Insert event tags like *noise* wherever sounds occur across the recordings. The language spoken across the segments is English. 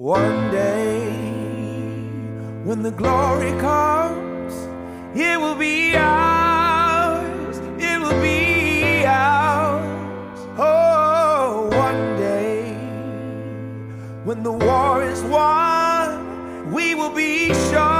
One day, when the glory comes, it will be ours. It will be ours. Oh, one day, when the war is won, we will be sure.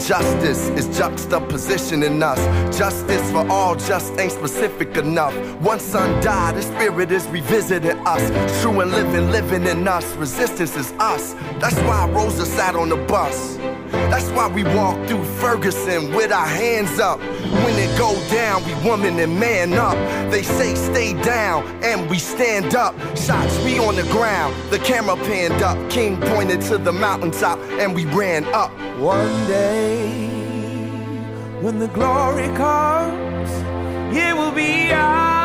Justice is juxtaposition in us. Justice for all just ain't specific enough. One son died, the spirit is revisiting us. True and living, living in us. Resistance is us. That's why Rosa sat on the bus. That's why we walked through Ferguson with our hands up. Down, we woman and man up. They say stay down, and we stand up. Shots we on the ground, the camera panned up. King pointed to the mountaintop, and we ran up. One day, when the glory comes, it will be ours.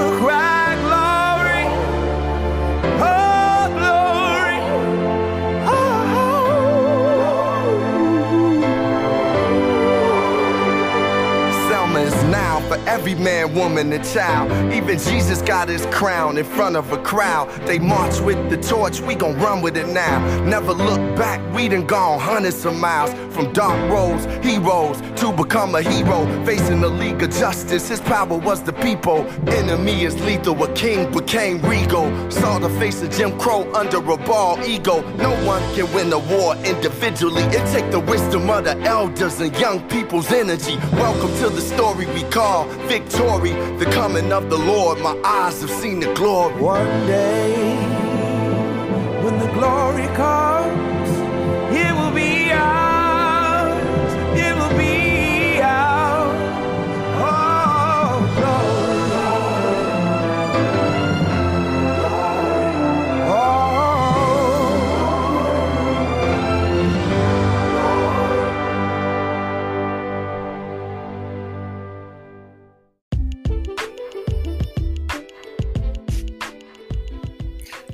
We'll cry every man, woman, and child. Even Jesus got his crown in front of a crowd. They march with the torch, we gon' run with it now. Never look back, we done gone hundreds of miles. From dark roads, heroes, to become a hero. Facing the League of Justice, his power was the people. Enemy is lethal, a king became regal. Saw the face of Jim Crow under a bald ego. No one can win a war individually. It take the wisdom of the elders and young people's energy. Welcome to the story we call victory. The coming of the Lord, my eyes have seen the glory. One day, when the glory comes, it will be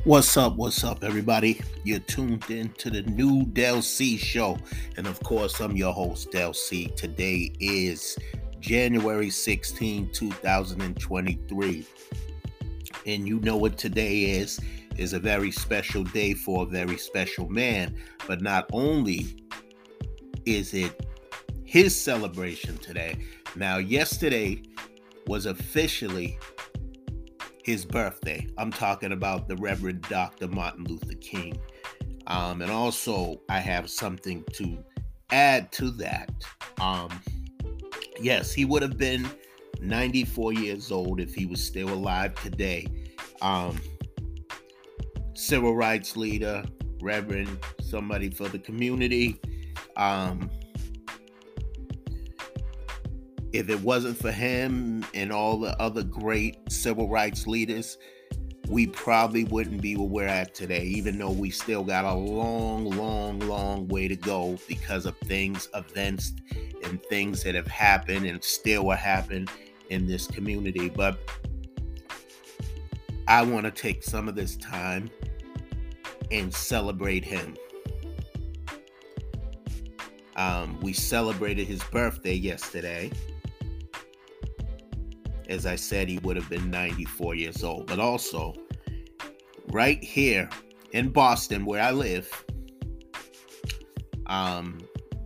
What's up? What's up, everybody? You're tuned in to the new Del C show. And of course, I'm your host, Del C. Today is January 16, 2023. And you know what today is is a very special day for a very special man. But not only is it his celebration today. Now, yesterday was officially his birthday. I'm talking about the Reverend Dr. Martin Luther King. Um, and also, I have something to add to that. Um, yes, he would have been 94 years old if he was still alive today. Um, civil rights leader, Reverend, somebody for the community. Um, if it wasn't for him and all the other great civil rights leaders, we probably wouldn't be where we're at today, even though we still got a long, long, long way to go because of things, events, and things that have happened and still will happen in this community. But I want to take some of this time and celebrate him. Um, we celebrated his birthday yesterday. As I said, he would have been 94 years old. But also, right here in Boston, where I live, um,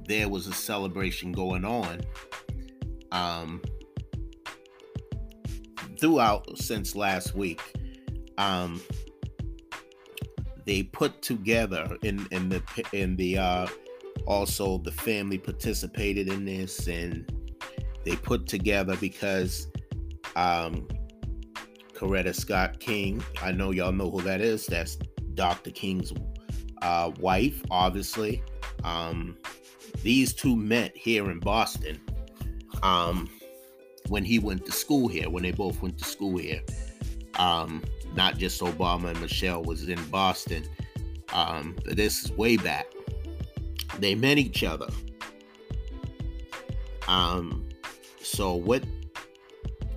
there was a celebration going on um, throughout since last week. Um, they put together in in the in the uh also the family participated in this and they put together because um Coretta Scott King, I know y'all know who that is. That's Dr. King's uh, wife, obviously. Um, these two met here in Boston um, when he went to school here, when they both went to school here. Um, not just Obama and Michelle was in Boston. Um, this is way back. They met each other. Um, so what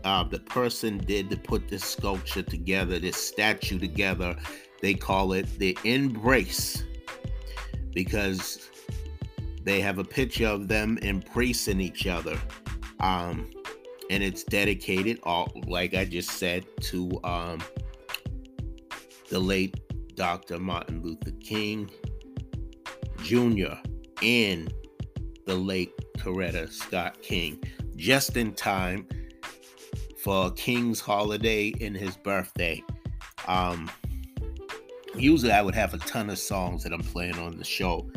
uh, the person did to put this sculpture together, this statue together, they call it the embrace because they have a picture of them embracing each other. Um, and it's dedicated, all like I just said, to um, the late Dr. Martin Luther King Jr. and the late Coretta Scott King, just in time for King's holiday and his birthday. Um, usually, I would have a ton of songs that I'm playing on the show.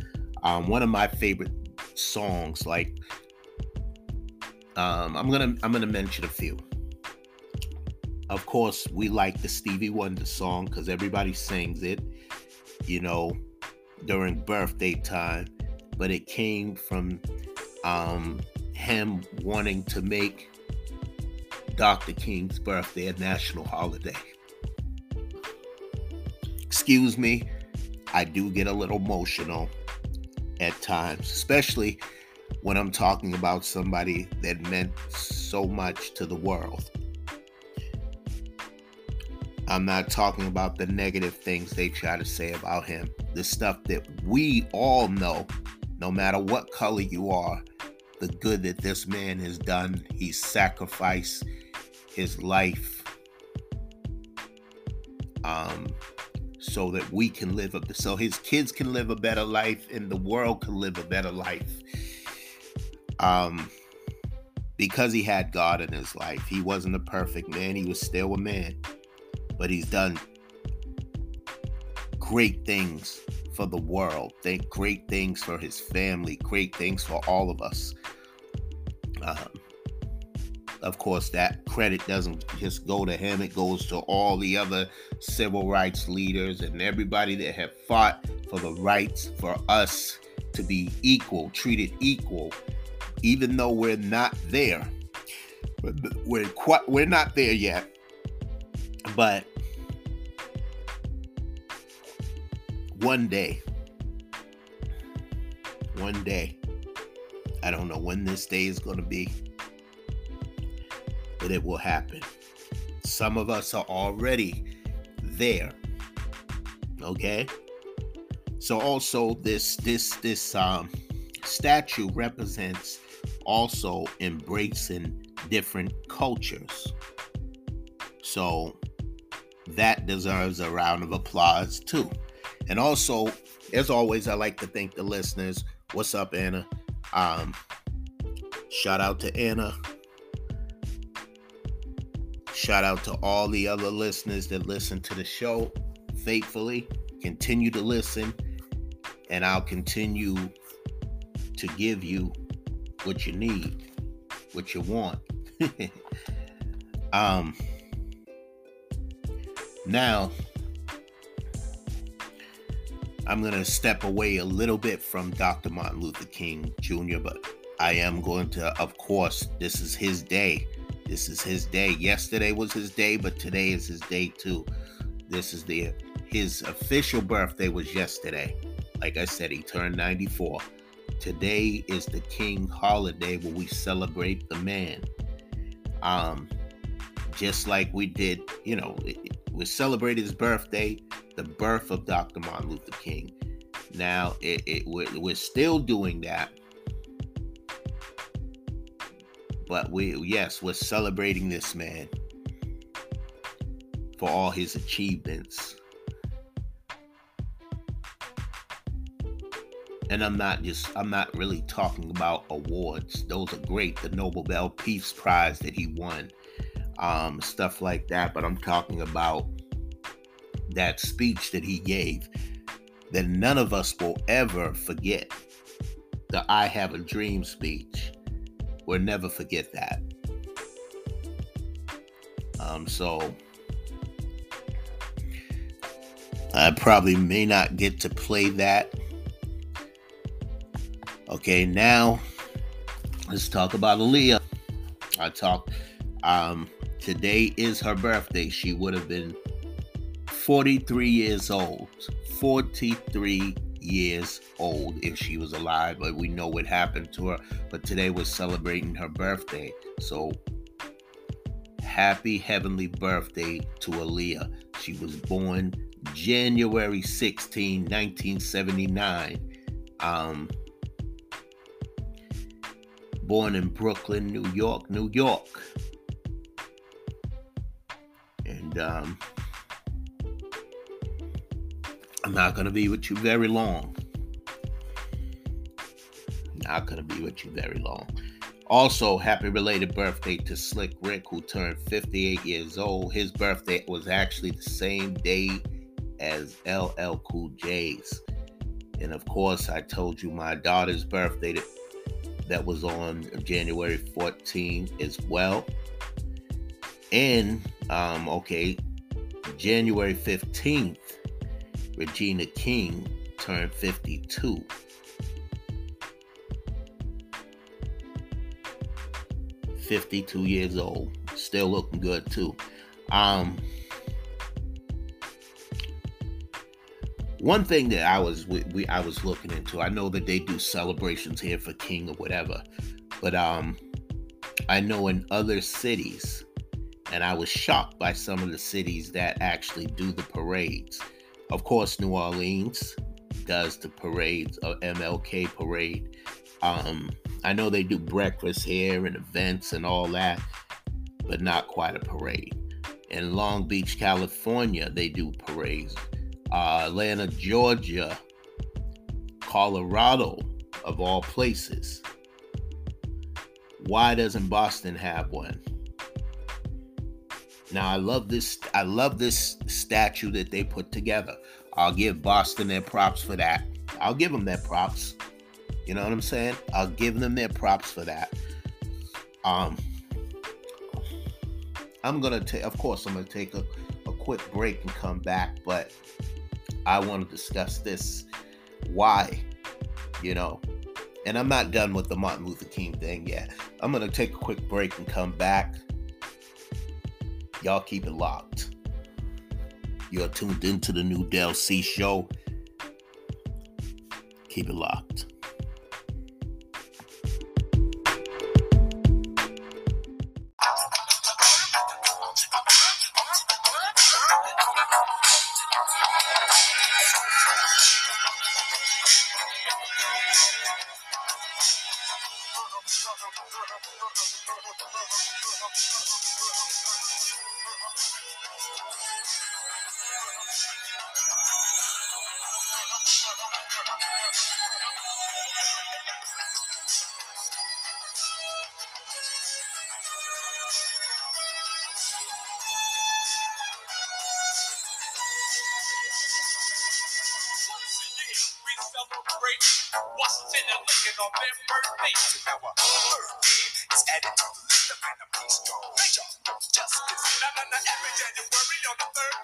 Um, one of my favorite songs, like um, I'm gonna I'm gonna mention a few. Of course, we like the Stevie Wonder song because everybody sings it, you know, during birthday time. But it came from um, him wanting to make Dr. King's birthday a national holiday. Excuse me, I do get a little emotional at times, especially when I'm talking about somebody that meant so much to the world. I'm not talking about the negative things they try to say about him. The stuff that we all know, no matter what color you are, the good that this man has done. He sacrificed his life um, so that we can live a so his kids can live a better life and the world can live a better life. Um, because he had God in his life, he wasn't a perfect man. He was still a man but he's done great things for the world, great things for his family, great things for all of us. Um, of course, that credit doesn't just go to him, it goes to all the other civil rights leaders and everybody that have fought for the rights for us to be equal, treated equal, even though we're not there. We're quite, we're not there yet, but one day, one day, I don't know when this day is going to be, but it will happen. Some of us are already there. Okay? So also this this this um statue represents also embracing different cultures. So that deserves a round of applause too. And also, as always, I like to thank the listeners. What's up, Anna? Um, shout out to Anna. Shout out to all the other listeners that listen to the show faithfully. Continue to listen, and I'll continue to give you what you need, what you want. *laughs* um, now, I'm going to step away a little bit from Dr. Martin Luther King Jr., but I am going to, of course, this is his day. This is his day. Yesterday was his day, but today is his day too. This is the his official birthday was yesterday. Like I said, he turned 94. Today is the King holiday where we celebrate the man. Um, just like we did, you know, we celebrated his birthday, the birth of Dr. Martin Luther King. Now, it, it we're, we're still doing that. But we, yes, we're celebrating this man for all his achievements. And I'm not just, I'm not really talking about awards. Those are great. The Nobel Peace Prize that he won um, stuff like that. But I'm talking about that speech that he gave that none of us will ever forget. The I Have a Dream speech. We'll never forget that. Um, so I probably may not get to play that. Okay, now let's talk about Aaliyah. I talked um today is her birthday. She would have been 43 years old. 43 years old if she was alive, but we know what happened to her. But today we're celebrating her birthday. So happy heavenly birthday to Aaliyah. She was born January 16, 1979. Um, born in Brooklyn, New York, New York. And um, I'm not going to be with you very long. Not going to be with you very long. Also, happy related birthday to Slick Rick, who turned 58 years old. His birthday was actually the same day as LL Cool J's. And of course, I told you my daughter's birthday that, that was on January 14th as well. And, um, okay, January 15th, Regina King turned 52. 52 years old. Still looking good too. Um one thing that I was we, we I was looking into, I know that they do celebrations here for King or whatever, but um I know in other cities, and I was shocked by some of the cities that actually do the parades. Of course, New Orleans does the parades, uh, MLK parade. Um, I know they do breakfast here and events and all that, but not quite a parade. In Long Beach, California, they do parades. Uh, Atlanta, Georgia, Colorado, of all places. Why doesn't Boston have one? Now I love this. I love this statue that they put together. I'll give Boston their props for that. I'll give them their props. You know what I'm saying? I'll give them their props for that. Um, I'm gonna take, of course, I'm gonna take a, a quick break and come back, but I want to discuss this. Why? You know, and I'm not done with the Martin Luther King thing yet. I'm gonna take a quick break and come back. Y'all keep it locked. You're tuned into the new Del C show. Keep it locked. Ellie in November 8th. So now our birthday is added to the list of enemies. Major justice. Now, now, now, every January on the 3rd.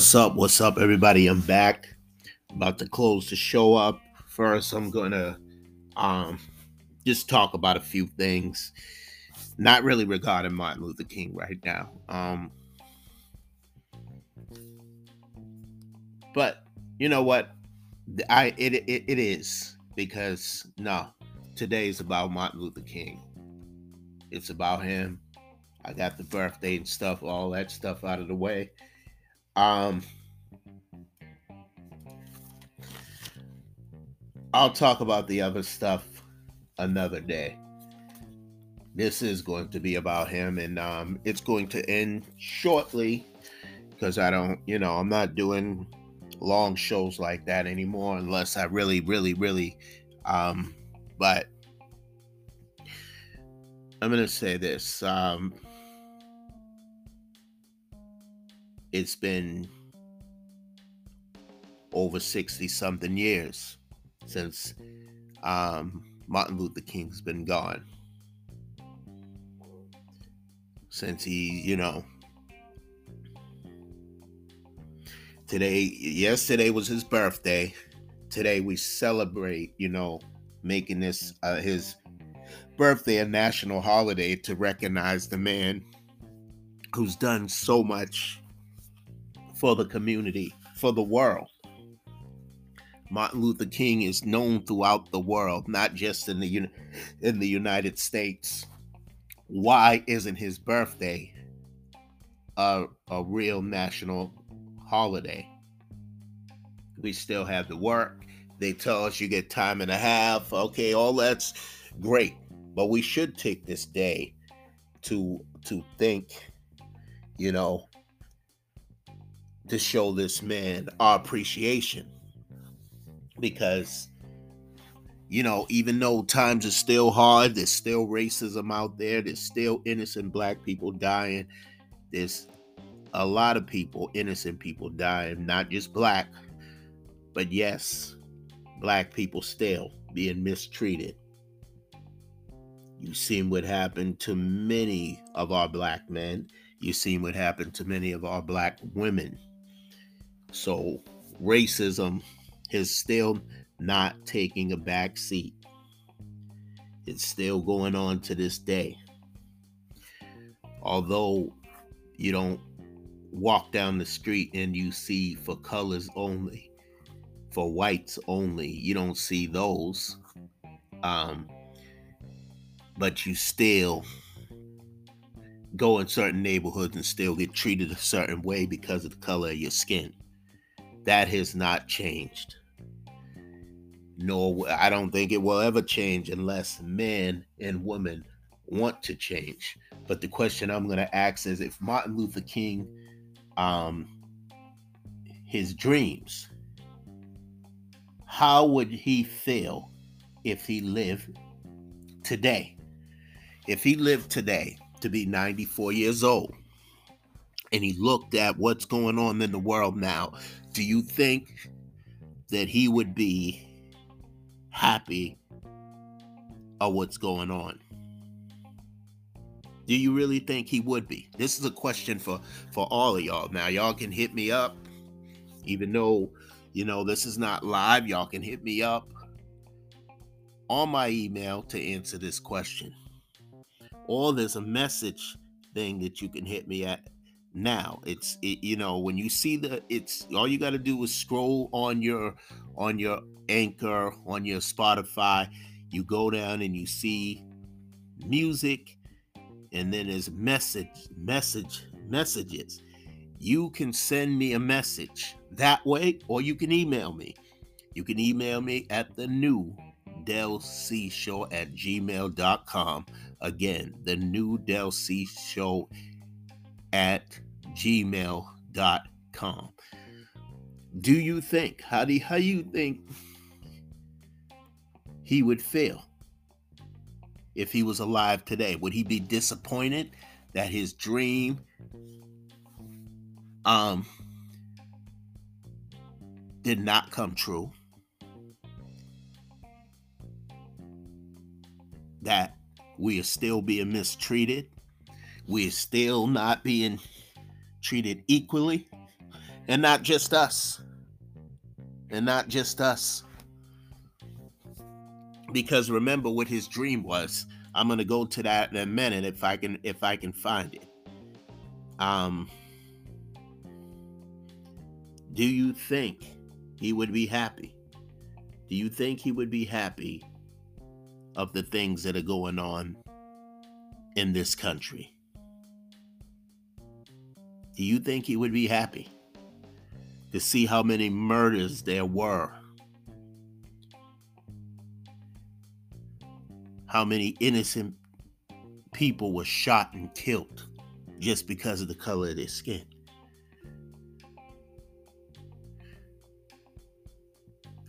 What's up? What's up, everybody? I'm back. About to close the show up. First, I'm gonna um just talk about a few things, not really regarding Martin Luther King right now. Um, but you know what? I it, it it is because no, today is about Martin Luther King. It's about him. I got the birthday and stuff, all that stuff out of the way. Um, I'll talk about the other stuff another day. This is going to be about him, and um, it's going to end shortly because I don't, you know, I'm not doing long shows like that anymore unless I really, really, really. Um, but I'm gonna say this. Um, it's been over 60 something years since um, Martin Luther King's been gone. Since he, you know, today, yesterday was his birthday. Today we celebrate, you know, making this uh, his birthday a national holiday to recognize the man who's done so much for the community, for the world. Martin Luther King is known throughout the world, not just in the in the United States. Why isn't his birthday a, a real national holiday? We still have to work. They tell us you get time and a half. Okay, all that's great, but we should take this day to to think, you know, to show this man our appreciation. Because you know even though times are still hard there's still racism out there there's still innocent black people dying there's a lot of people innocent people dying not just black but yes black people still being mistreated. You've seen what happened to many of our black men. You've seen what happened to many of our black women so racism is still not taking a back seat. It's still going on to this day. Although you don't walk down the street and you see for colors only, for whites only, you don't see those. Um, but you still go in certain neighborhoods and still get treated a certain way because of the color of your skin. That has not changed nor I don't think it will ever change unless men and women want to change. But the question I'm going to ask is if Martin Luther King, um, his dreams, how would he feel if he lived today? If he lived today to be 94 years old and he looked at what's going on in the world now, do you think that he would be happy of what's going on? Do you really think he would be? This is a question for for all of y'all. Now y'all can hit me up even though you know this is not live, y'all can hit me up on my email to answer this question. Or there's a message thing that you can hit me at now it's it, you know when you see the it's all you got to do is scroll on your on your anchor on your spotify you go down and you see music and then there's message message messages. You can send me a message that way or you can email me. You can email me at the new Del C show at gmail.com again the new Del C show at gmail.com. Do you think, how do, how you think he would feel if he was alive today? Would he be disappointed that his dream um did not come true? That we are still being mistreated we're still not being treated equally. And not just us. And not just us. because remember what his dream was. I'm gonna go to that in a minute if I can if I can find it. Um, do you think he would be happy? Do you think he would be happy of the things that are going on in this country? Do you think he would be happy to see how many murders there were? How many innocent people were shot and killed just because of the color of their skin?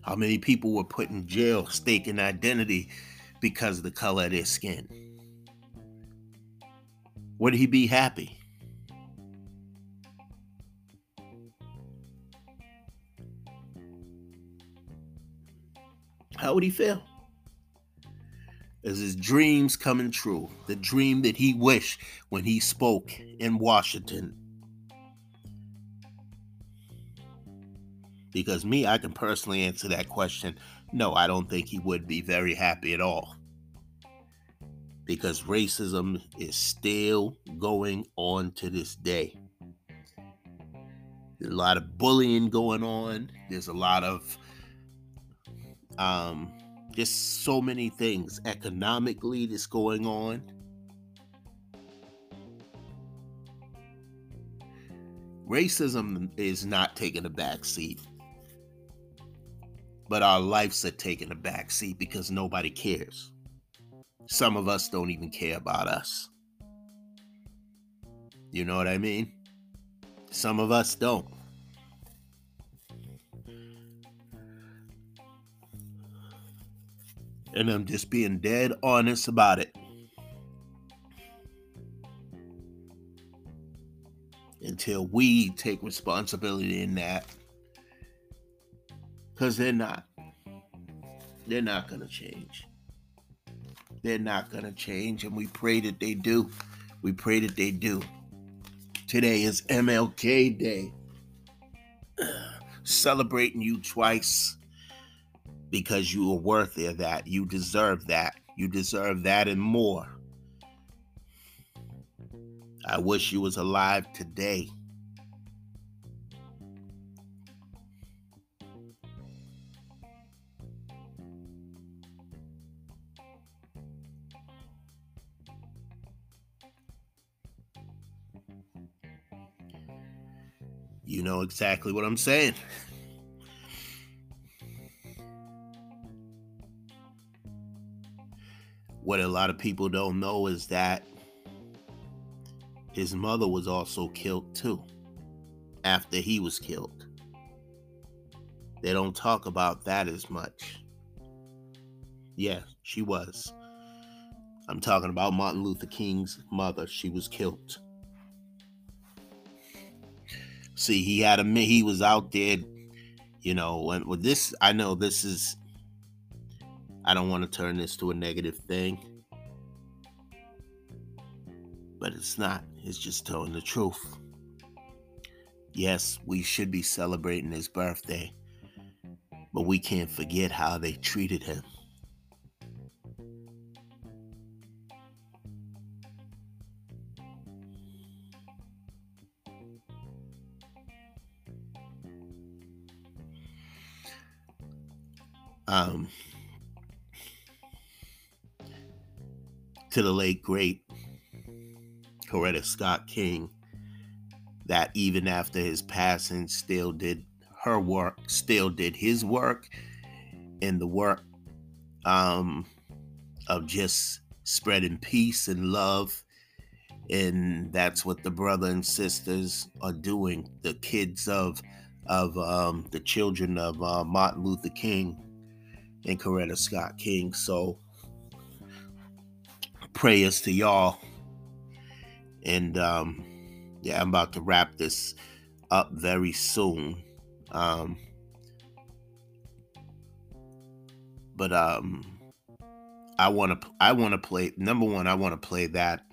How many people were put in jail, staking identity because of the color of their skin? Would he be happy? How would he feel? Is his dreams coming true? The dream that he wished when he spoke in Washington. Because me, I can personally answer that question. No, I don't think he would be very happy at all. Because racism is still going on to this day. There's a lot of bullying going on. There's a lot of um, just so many things economically that's going on. Racism is not taking a back seat, but our lives are taking a back seat because nobody cares. Some of us don't even care about us. You know what I mean? Some of us don't. And I'm just being dead honest about it. Until we take responsibility in that. Because they're not. They're not going to change. They're not going to change. And we pray that they do. We pray that they do. Today is MLK Day. *clears throat* Celebrating you twice because you are worthy of that. You deserve that. You deserve that and more. I wish you was alive today. You know exactly what I'm saying. What a lot of people don't know is that his mother was also killed too after he was killed. They don't talk about that as much. Yeah, she was. I'm talking about Martin Luther King's mother. She was killed. See, he had a he was out there, you know, and with this I know this is I don't want to turn this to a negative thing. But it's not. It's just telling the truth. Yes, we should be celebrating his birthday, but we can't forget how they treated him. Um, to the late great Coretta Scott King, that even after his passing, still did her work, still did his work, and the work um, of just spreading peace and love. And that's what the brother and sisters are doing. The kids of of um, the children of uh, Martin Luther King and Coretta Scott King. So prayers to y'all. And um, yeah, I'm about to wrap this up very soon. Um, but um, I want to I want to play number one. I want to play that.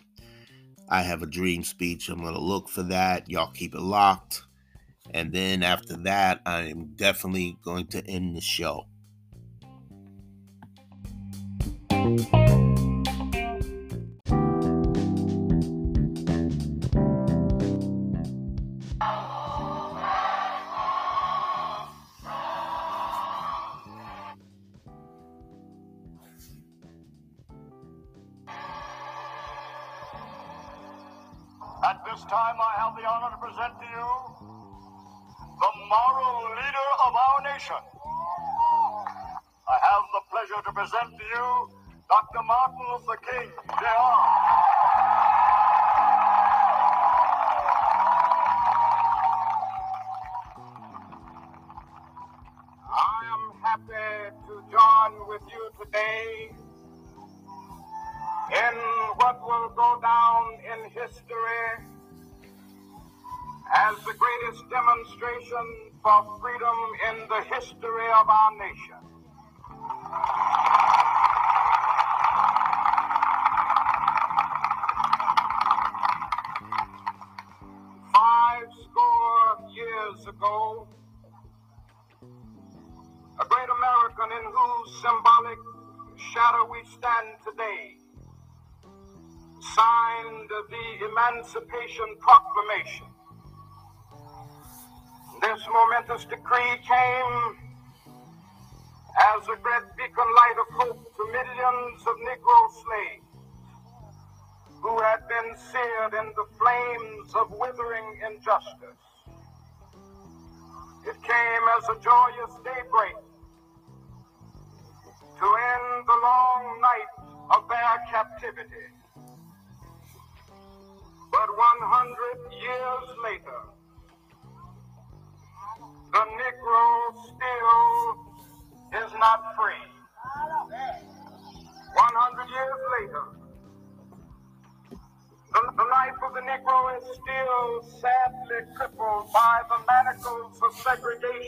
I have a dream speech. I'm gonna look for that. Y'all keep it locked. And then after that, I am definitely going to end the show. Proclamation. This momentous decree came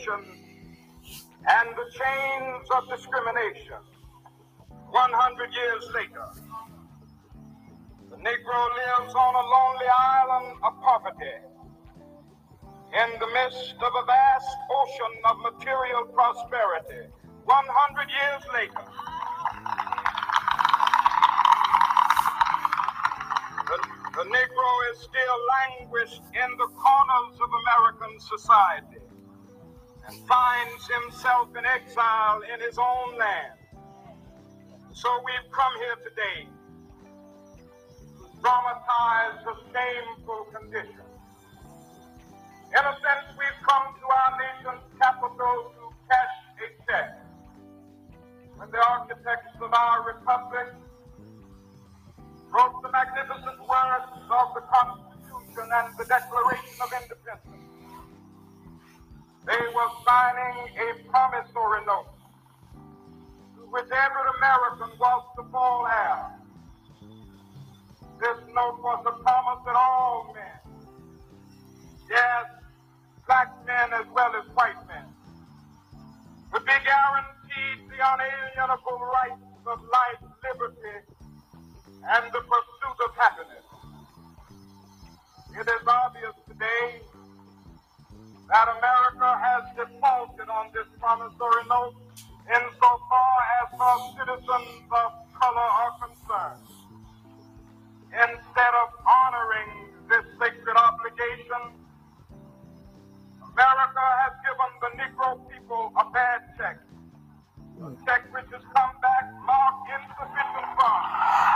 and the chains of discrimination. 100 years later, the Negro lives on a lonely island of poverty in the midst of a vast ocean of material prosperity. 100 years later, the Negro is still languished in the corners of American society and finds himself in exile in his own land. So we've come here today to dramatize the shameful condition. In a sense, we've come to our nation's capital to cash a check. When the architects of our republic wrote the magnificent words of the Constitution and the Declaration of Independence, they were signing a promissory note to which every American was to fall heir. This note was a promise that all men, yes, black men as well as white men, would be guaranteed the unalienable rights of life, liberty, and the pursuit of happiness. It is obvious today that America has defaulted on this promissory note insofar as her citizens of color are concerned. Instead of honoring this sacred obligation, America has given the Negro people a bad check. A check which has come back marked insufficient funds.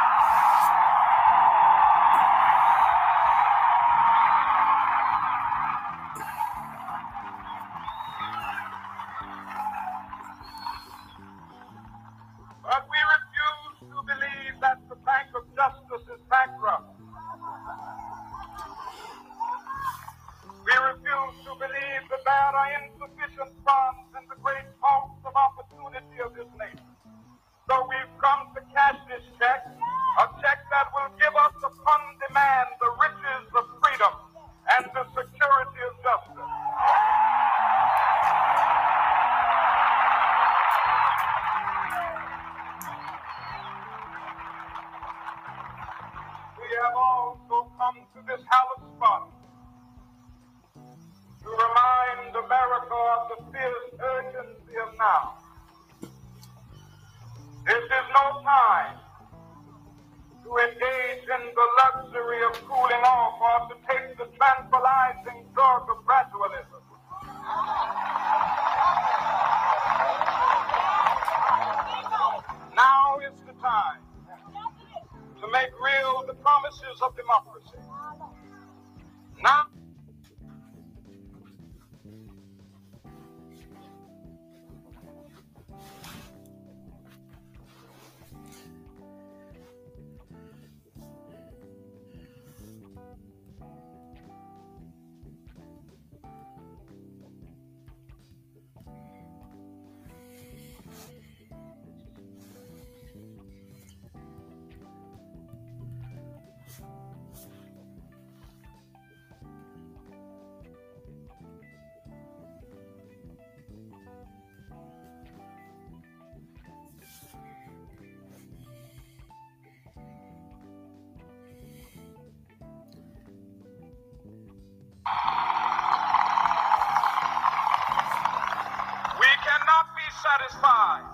Satisfied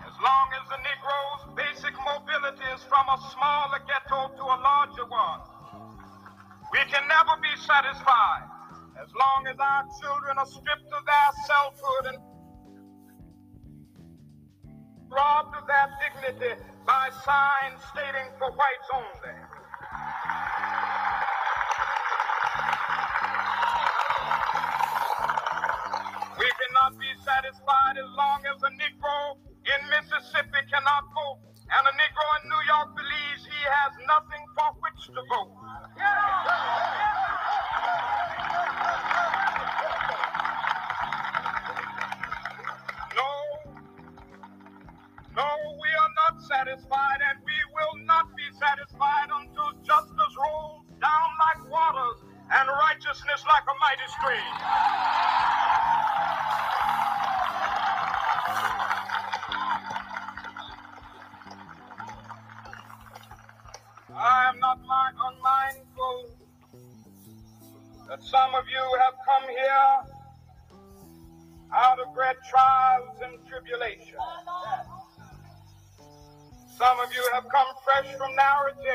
as long as the Negro's basic mobility is from a smaller ghetto to a larger one. We can never be satisfied as long as our children are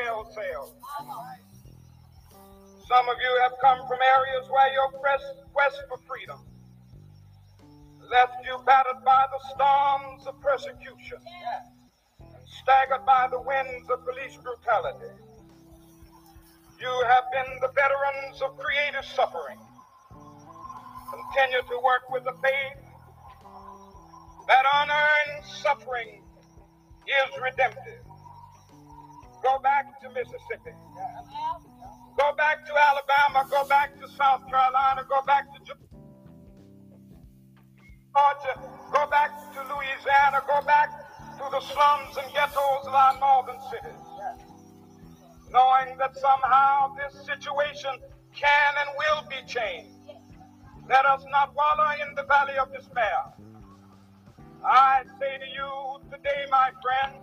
jail cells. Some of you have come from areas where your quest, quest for freedom left you battered by the storms of persecution and staggered by the winds of police brutality. You have been the veterans of creative suffering. Continue to work with the faith that unearned suffering is redemptive. Go back to Mississippi. Go back to Alabama. Go back to South Carolina. Go back to Georgia. Go back to Louisiana. Go back to the slums and ghettos of our northern cities. Knowing that somehow this situation can and will be changed. Let us not wallow in the valley of despair. I say to you today, my friend,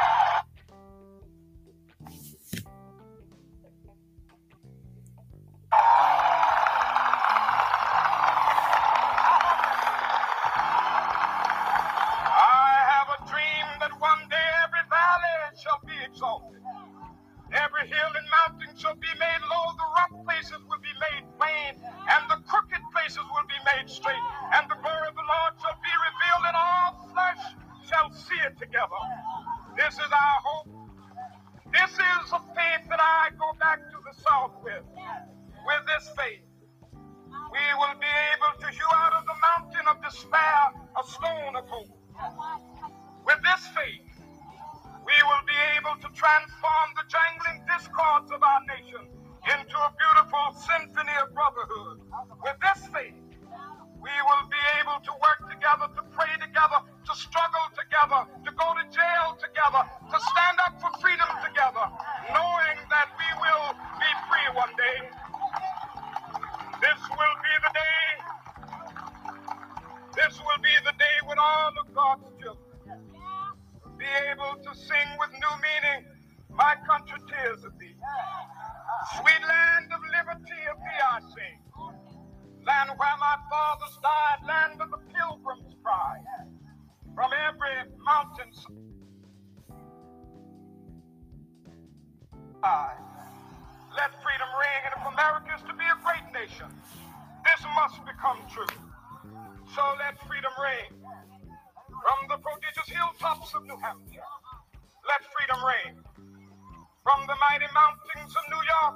This is our hope. This is a faith that I go back to the south with. With this faith, we will be able to hew out of the mountain of despair a stone of hope. With this faith, we will be able to transform the jangling discords of our nation into a beautiful symphony of brotherhood. With this faith, we will be able to work together, to pray together, to struggle together, stand up for freedom together, knowing that we will be free one day. This will be the day. This will be the day when all of God's children be able to sing with new meaning, My country tears of thee. Sweet land of liberty of thee I sing. Land where my fathers died, land of the pilgrim's pride. From every mountain Let freedom ring, and if America is to be a great nation, this must become true. So let freedom ring from the prodigious hilltops of New Hampshire. Let freedom ring from the mighty mountains of New York.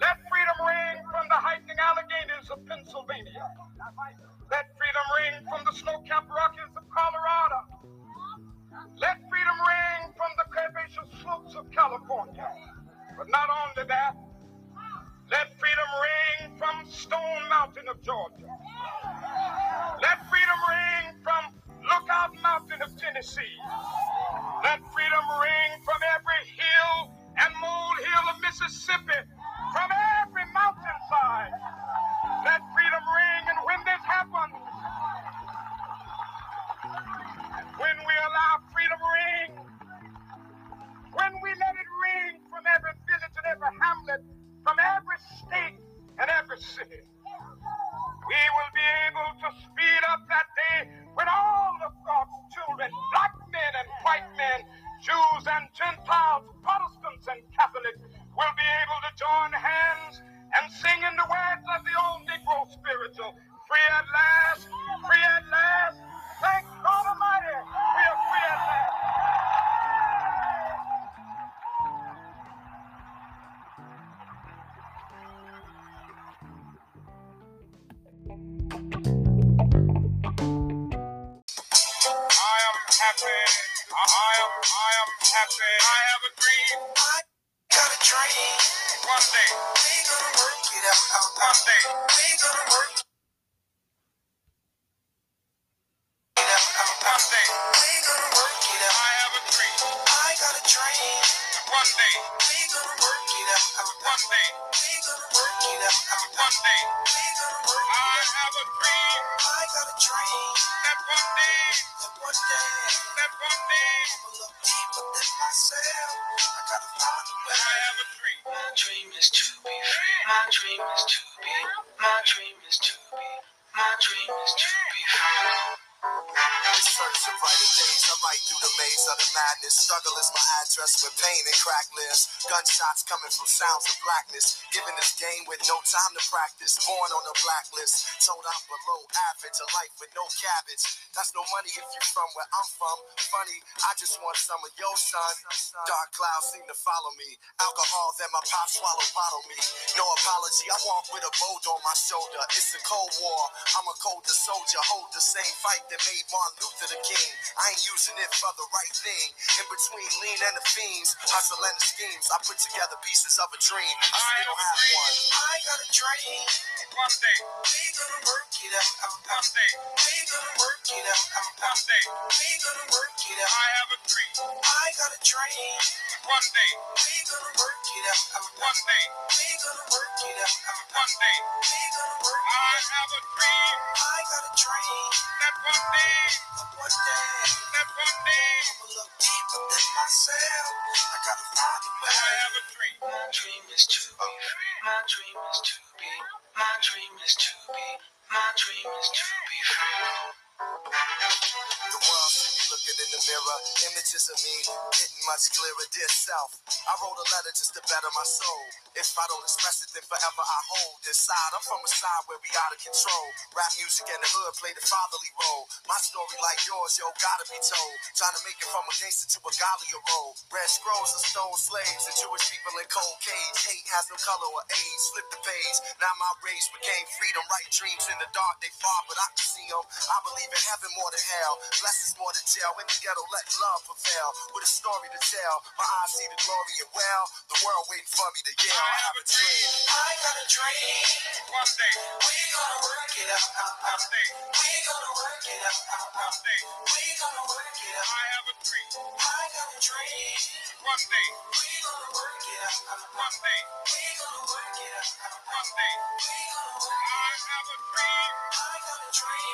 Let freedom ring from the hiking Alleghenies of Pennsylvania. Let freedom ring from the snow-capped Rockies of Colorado. Let freedom ring from the curvaceous slopes of California. But not only that, let freedom ring from Stone Mountain of Georgia. Let freedom ring from Lookout Mountain of Tennessee. Let freedom ring from every hill and molehill of Mississippi, blacklist. Told where I'm from. Funny, I just want some of your son. Dark clouds seem to follow me. Alcohol that my pop swallow bottle me. No apology, I walk with a bold on my shoulder. It's a cold war. I'm a colder soldier. Hold the same fight that made Martin Luther the king. I ain't using it for the right thing. In between lean and the fiends, hustle and the schemes. I put together pieces of a dream. I still don't have one. I got a dream. One day. We gonna work it out. out, out. One day. We gonna work it out. out, out. One day. We gonna work it out. I have a dream. I got a dream. One day. We gonna work it out. One day. We gonna work it out. One day. We gonna work it out. I have a dream. I got a dream. That one day. That one day. That one day. I'ma look deeper than myself. I gotta find a way. I have a dream. My dream is to be free. My dream is to be. My dream is to be. My dream is to be free. The world should be looking in the mirror. Images of me getting much clearer. Dear self, I wrote a letter just to better my soul. If I don't express it, then forever I hold inside. I'm from a side where we out of control. Rap music and the hood play the fatherly role. My story, like yours, yo, gotta be told. Trying to make it from a gangster to a Galia role. Red scrolls of stone slaves and Jewish people in cold cage. Hate has no color or age. Flip the page. Now my rage became freedom. Right dreams in the dark, they far, but I can see them. I believe in heaven more than hell. Blessings more than jail. In the ghetto, let love prevail. With a story to tell. My eyes see the glory and well. The world waiting for me to yell. I have a dream. I got a dream. One day. We gonna work it out. out, out. One day. We gonna work it out. out, out. One day. We gonna work it out. I have a dream. I got a dream. One day. We gonna work it out. out, out. One day. We gonna work it out. out, out. One day. We gonna work I it out. have a dream. Dream.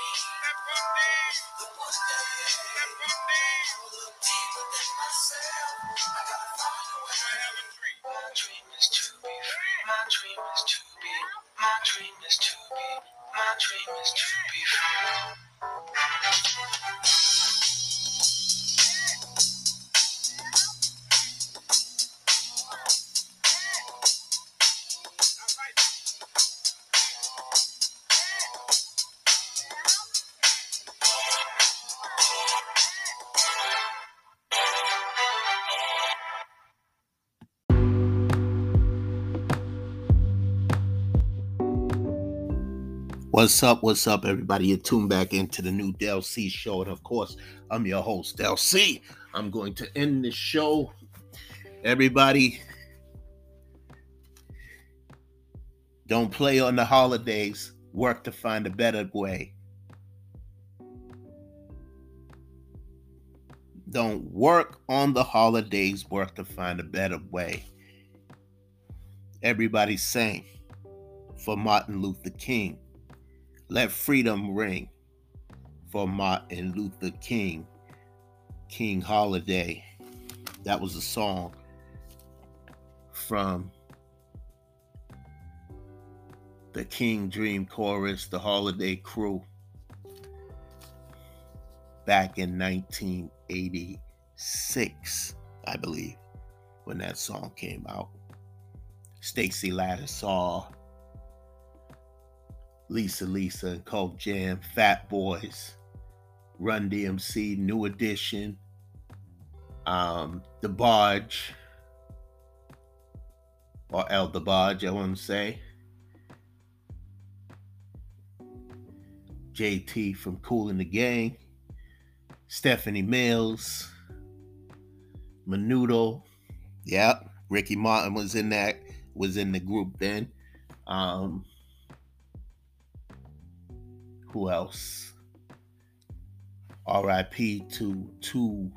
What's up? What's up, everybody? You're tuned back into the new Del C show. And of course, I'm your host, Del C. I'm going to end the show. Everybody, don't play on the holidays. Work to find a better way. Don't work on the holidays. Work to find a better way. Everybody sang for Martin Luther King. Let freedom ring for Martin Luther King. King Holiday. That was a song from the King Dream Chorus, the Holiday Crew, back in 1986, I believe, when that song came out. Stacy Lattisaw, Lisa Lisa and Cult Jam, Fat Boys, Run DMC, New Edition, um, DeBarge, or El DeBarge, I want to say. JT from Kool in the Gang, Stephanie Mills, Menudo, yep, Ricky Martin was in that, was in the group then. Um, who else? RIP to two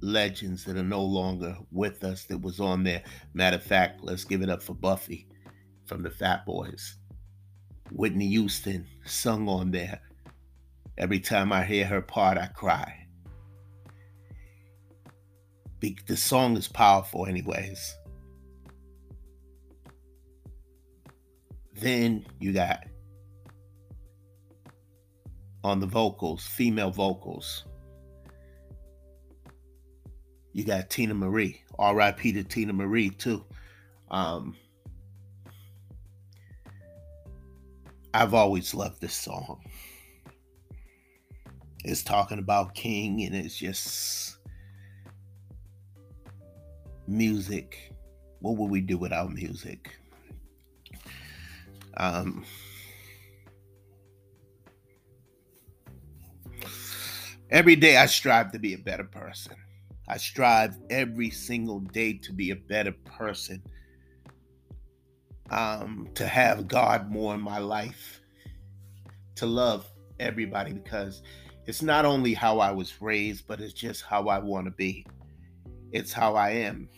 legends that are no longer with us that was on there. Matter of fact, let's give it up for Buffy from the Fat Boys. Whitney Houston sung on there. Every time I hear her part, I cry. The song is powerful, anyways. Then you got on the vocals, female vocals. You got Teena Marie, R.I.P. to Teena Marie too. Um, I've always loved this song. It's talking about King, and it's just music. What would we do without music? Um, every day I strive to be a better person. I strive every single day to be a better person. Um, to have God more in my life, to love everybody because it's not only how I was raised, but it's just how I want to be. It's how I am.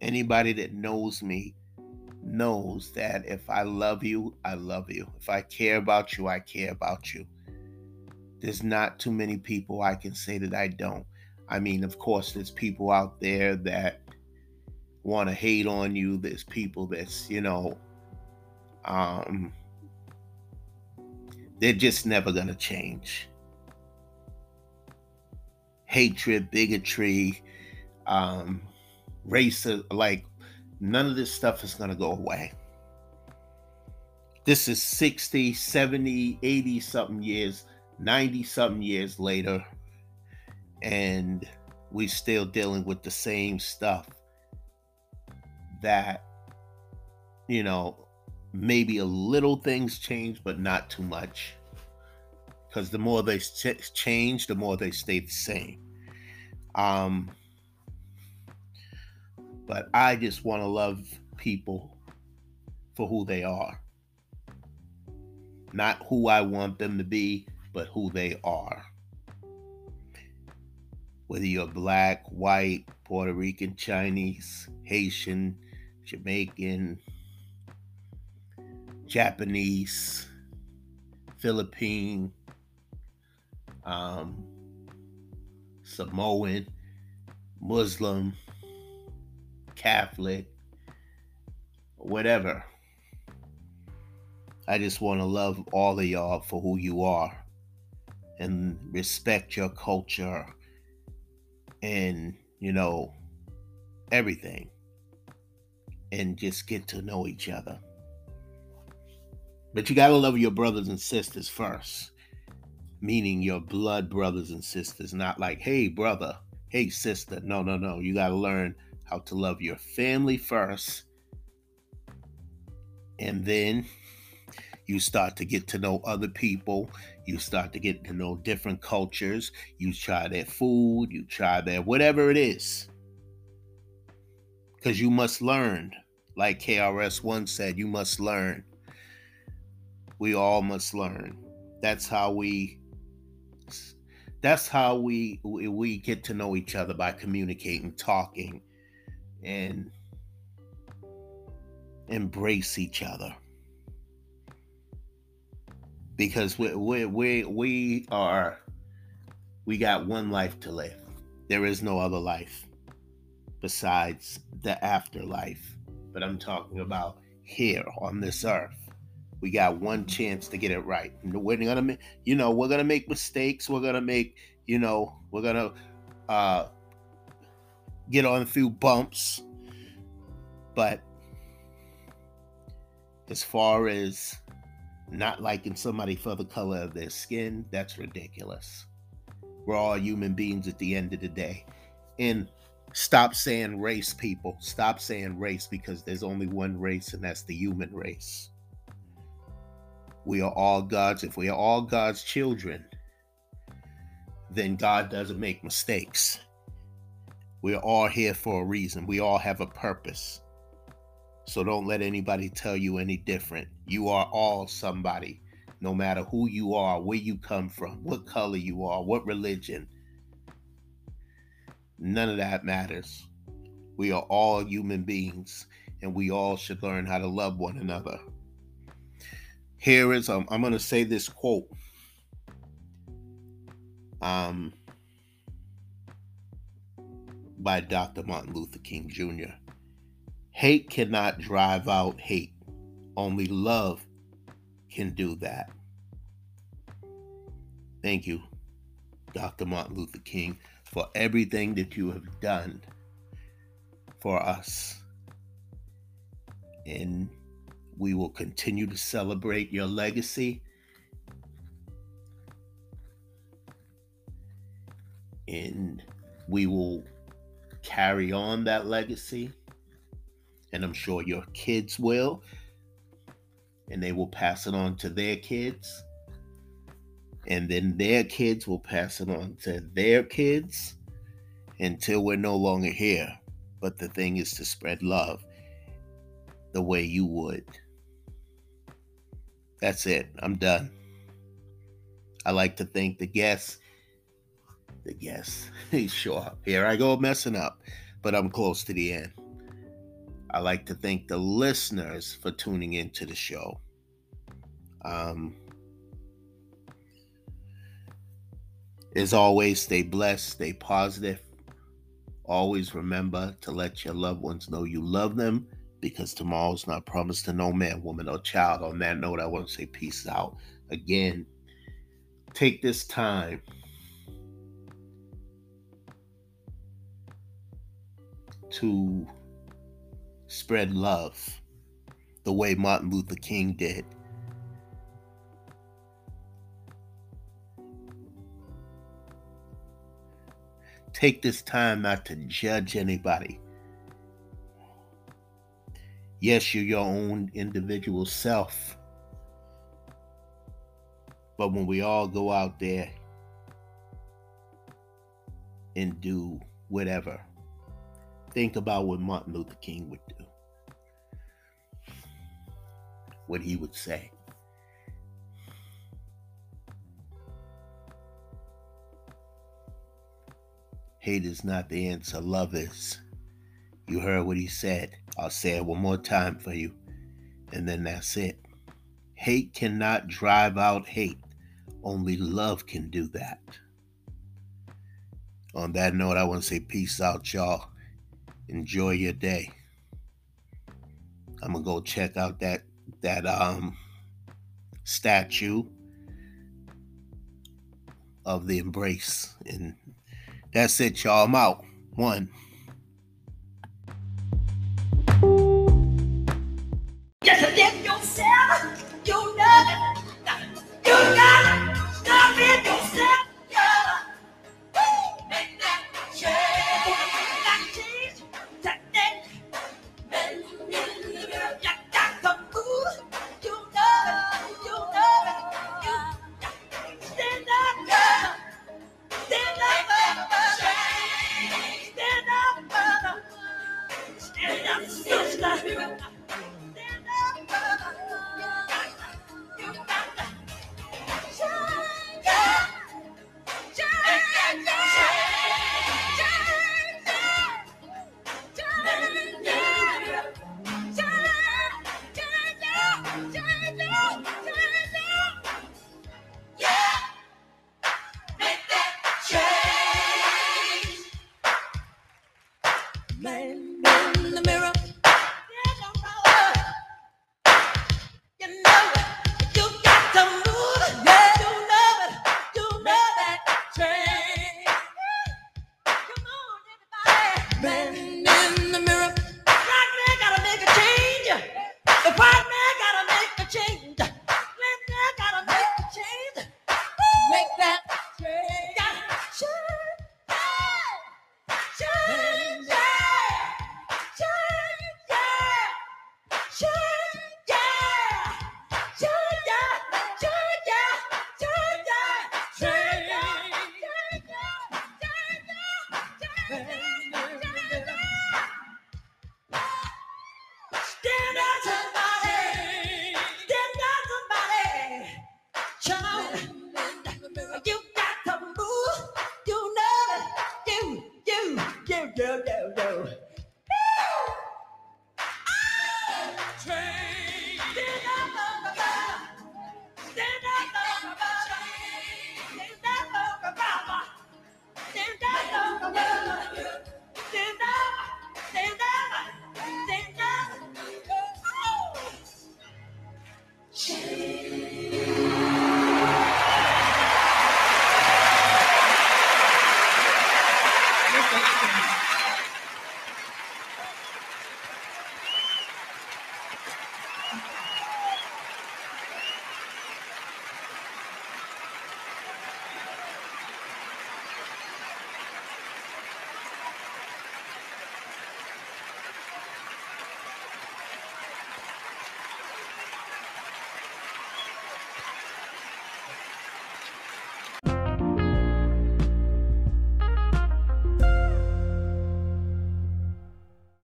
Anybody that knows me knows that if I love you, I love you. If I care about you, I care about you. There's not too many people I can say that I don't. I mean, of course, there's people out there that want to hate on you. There's people that's, you know, um, they're just never going to change. Hatred, bigotry, um, race, like none of this stuff is going to go away. This is 60, 70, 80 something years, 90 something years later and we're still dealing with the same stuff that you know maybe a little things change but not too much. Because the more they ch- change the more they stay the same. Um but i just want to love people for who they are. Not who i want them to be but who they are whether you're black, white, Puerto Rican, Chinese, Haitian, Jamaican, Japanese, Philippine, um, Samoan, Muslim, Catholic, whatever. I just want to love all of y'all for who you are and respect your culture and you know everything and just get to know each other. But you got to love your brothers and sisters first meaning your blood brothers and sisters not like hey brother. Hey sister. No no no. You got to learn how to love your family first and then you start to get to know other people you start to get to know different cultures you try their food you try their whatever it is. Because you must learn. Like KRS-One said you must learn. We all must learn. That's how we that's how we we get to know each other by communicating talking and embrace each other because we we we we are we got one life to live. There is no other life besides the afterlife. But I'm talking about here on this earth. We got one chance to get it right. We're gonna, you know, we're gonna make mistakes. We're gonna make, you know, we're gonna uh, get on a few bumps. But as far as not liking somebody for the color of their skin, that's ridiculous. We're all human beings at the end of the day. And stop saying race, people. Stop saying race because there's only one race, and that's the human race. We are all God's. If we are all God's children, then God doesn't make mistakes. We are all here for a reason. We all have a purpose. So don't let anybody tell you any different. You are all somebody, no matter who you are, where you come from, what color you are, what religion. None of that matters. We are all human beings, and we all should learn how to love one another. Here is um, I'm going to say this quote. Um, by Dr. Martin Luther King Jr. Hate cannot drive out hate. Only love can do that. Thank you, Dr. Martin Luther King, for everything that you have done for us. And we will continue to celebrate your legacy. And we will carry on that legacy. And I'm sure your kids will. And they will pass it on to their kids. And then their kids will pass it on to their kids until we're no longer here. But the thing is to spread love the way you would. That's it. I'm done. I like to thank the guests. The guests. *laughs* sure. Here I go messing up, but I'm close to the end. I like to thank the listeners for tuning into the show. Um, as always, stay blessed, stay positive. Always remember to let your loved ones know you love them because tomorrow's not promised to no man, woman, or child. On that note, I want to say peace out. Again, take this time to spread love the way Martin Luther King did. Take this time not to judge anybody. Yes, you're your own individual self. But when we all go out there and do whatever, think about what Martin Luther King would do, what he would say. Hate is not the answer, love is. You heard what he said. I'll say it one more time for you, and then that's it. Hate cannot drive out hate, only love can do that. On that note, I want to say peace out, y'all. Enjoy your day. I'm gonna go check out that that um statue of the embrace. And that's it, y'all. I'm out. One.